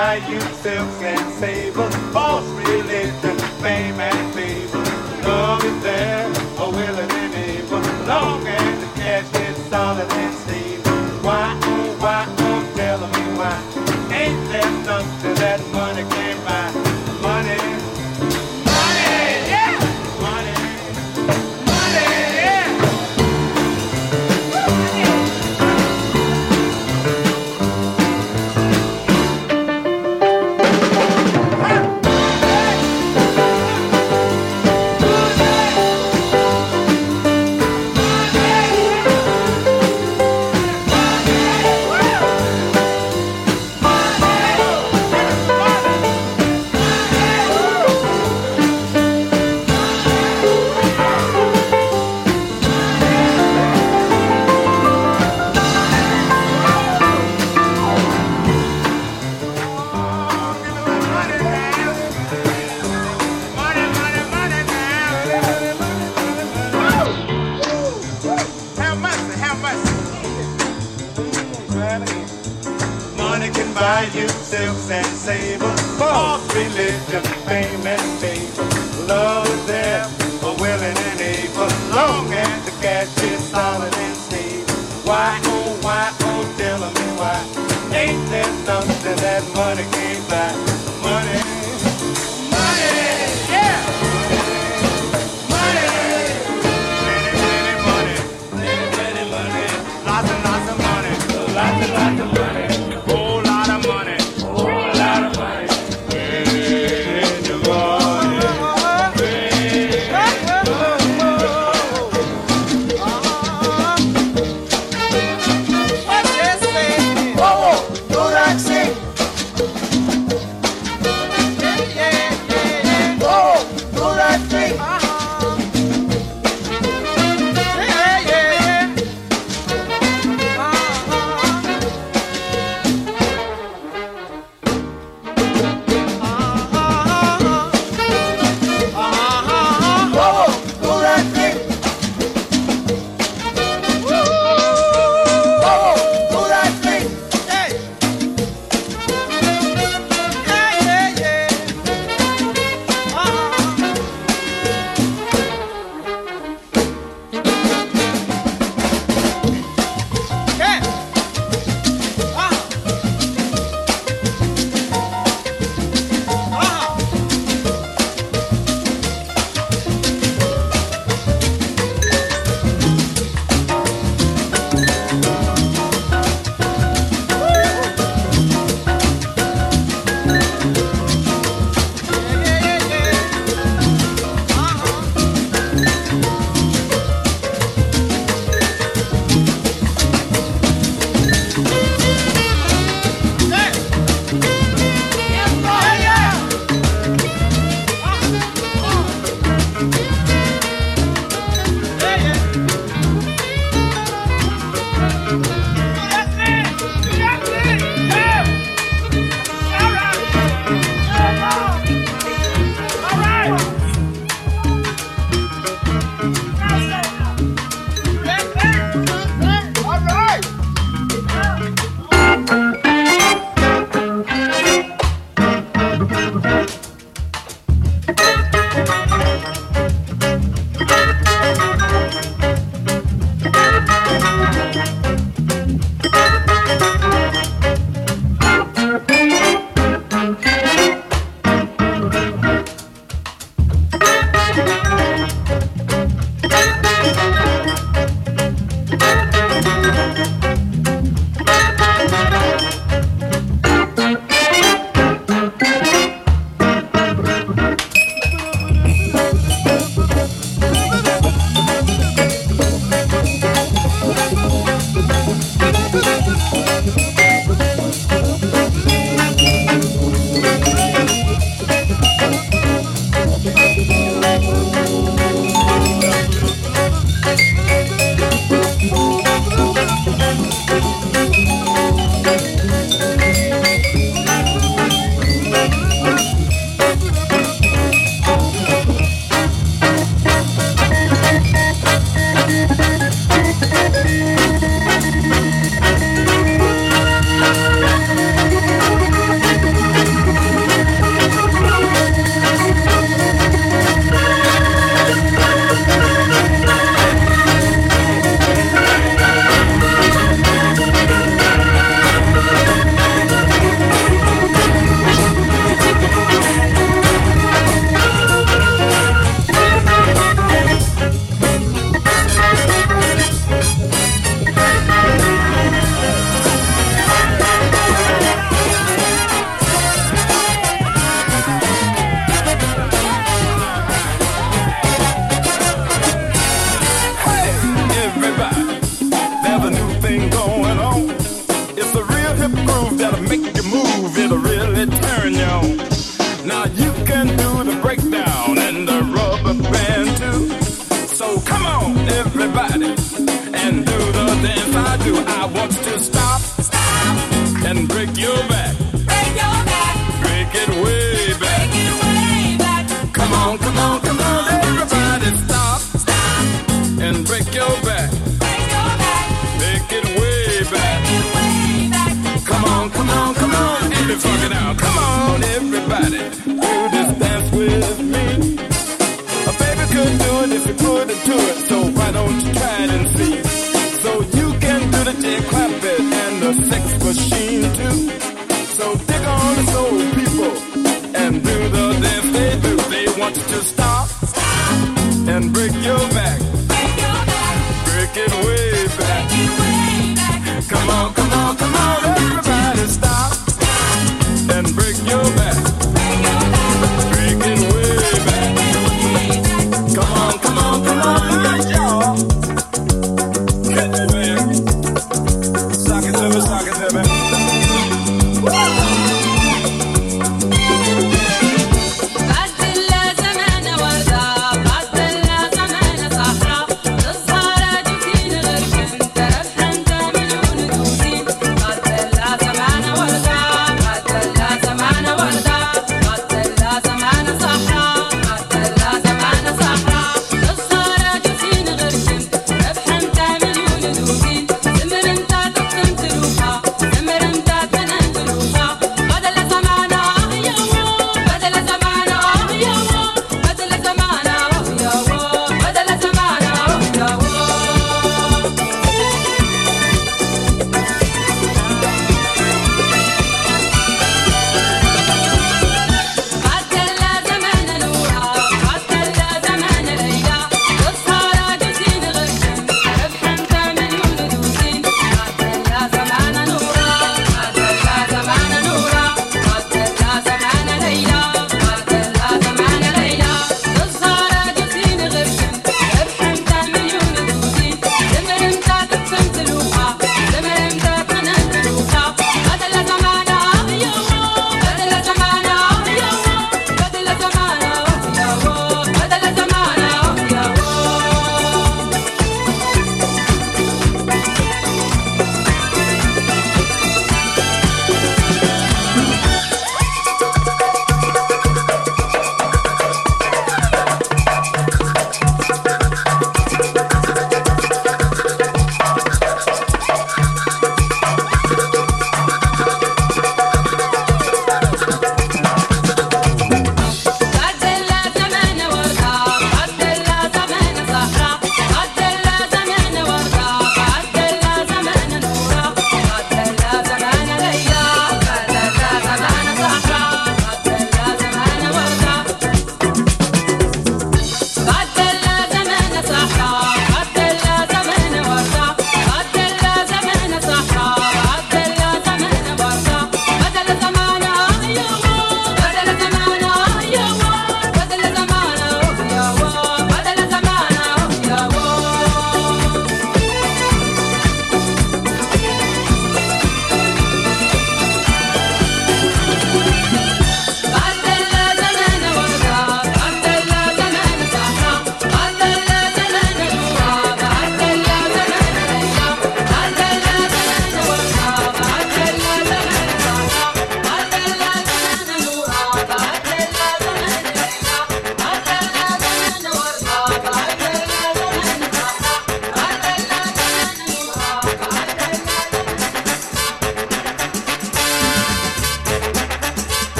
Money can buy you silks and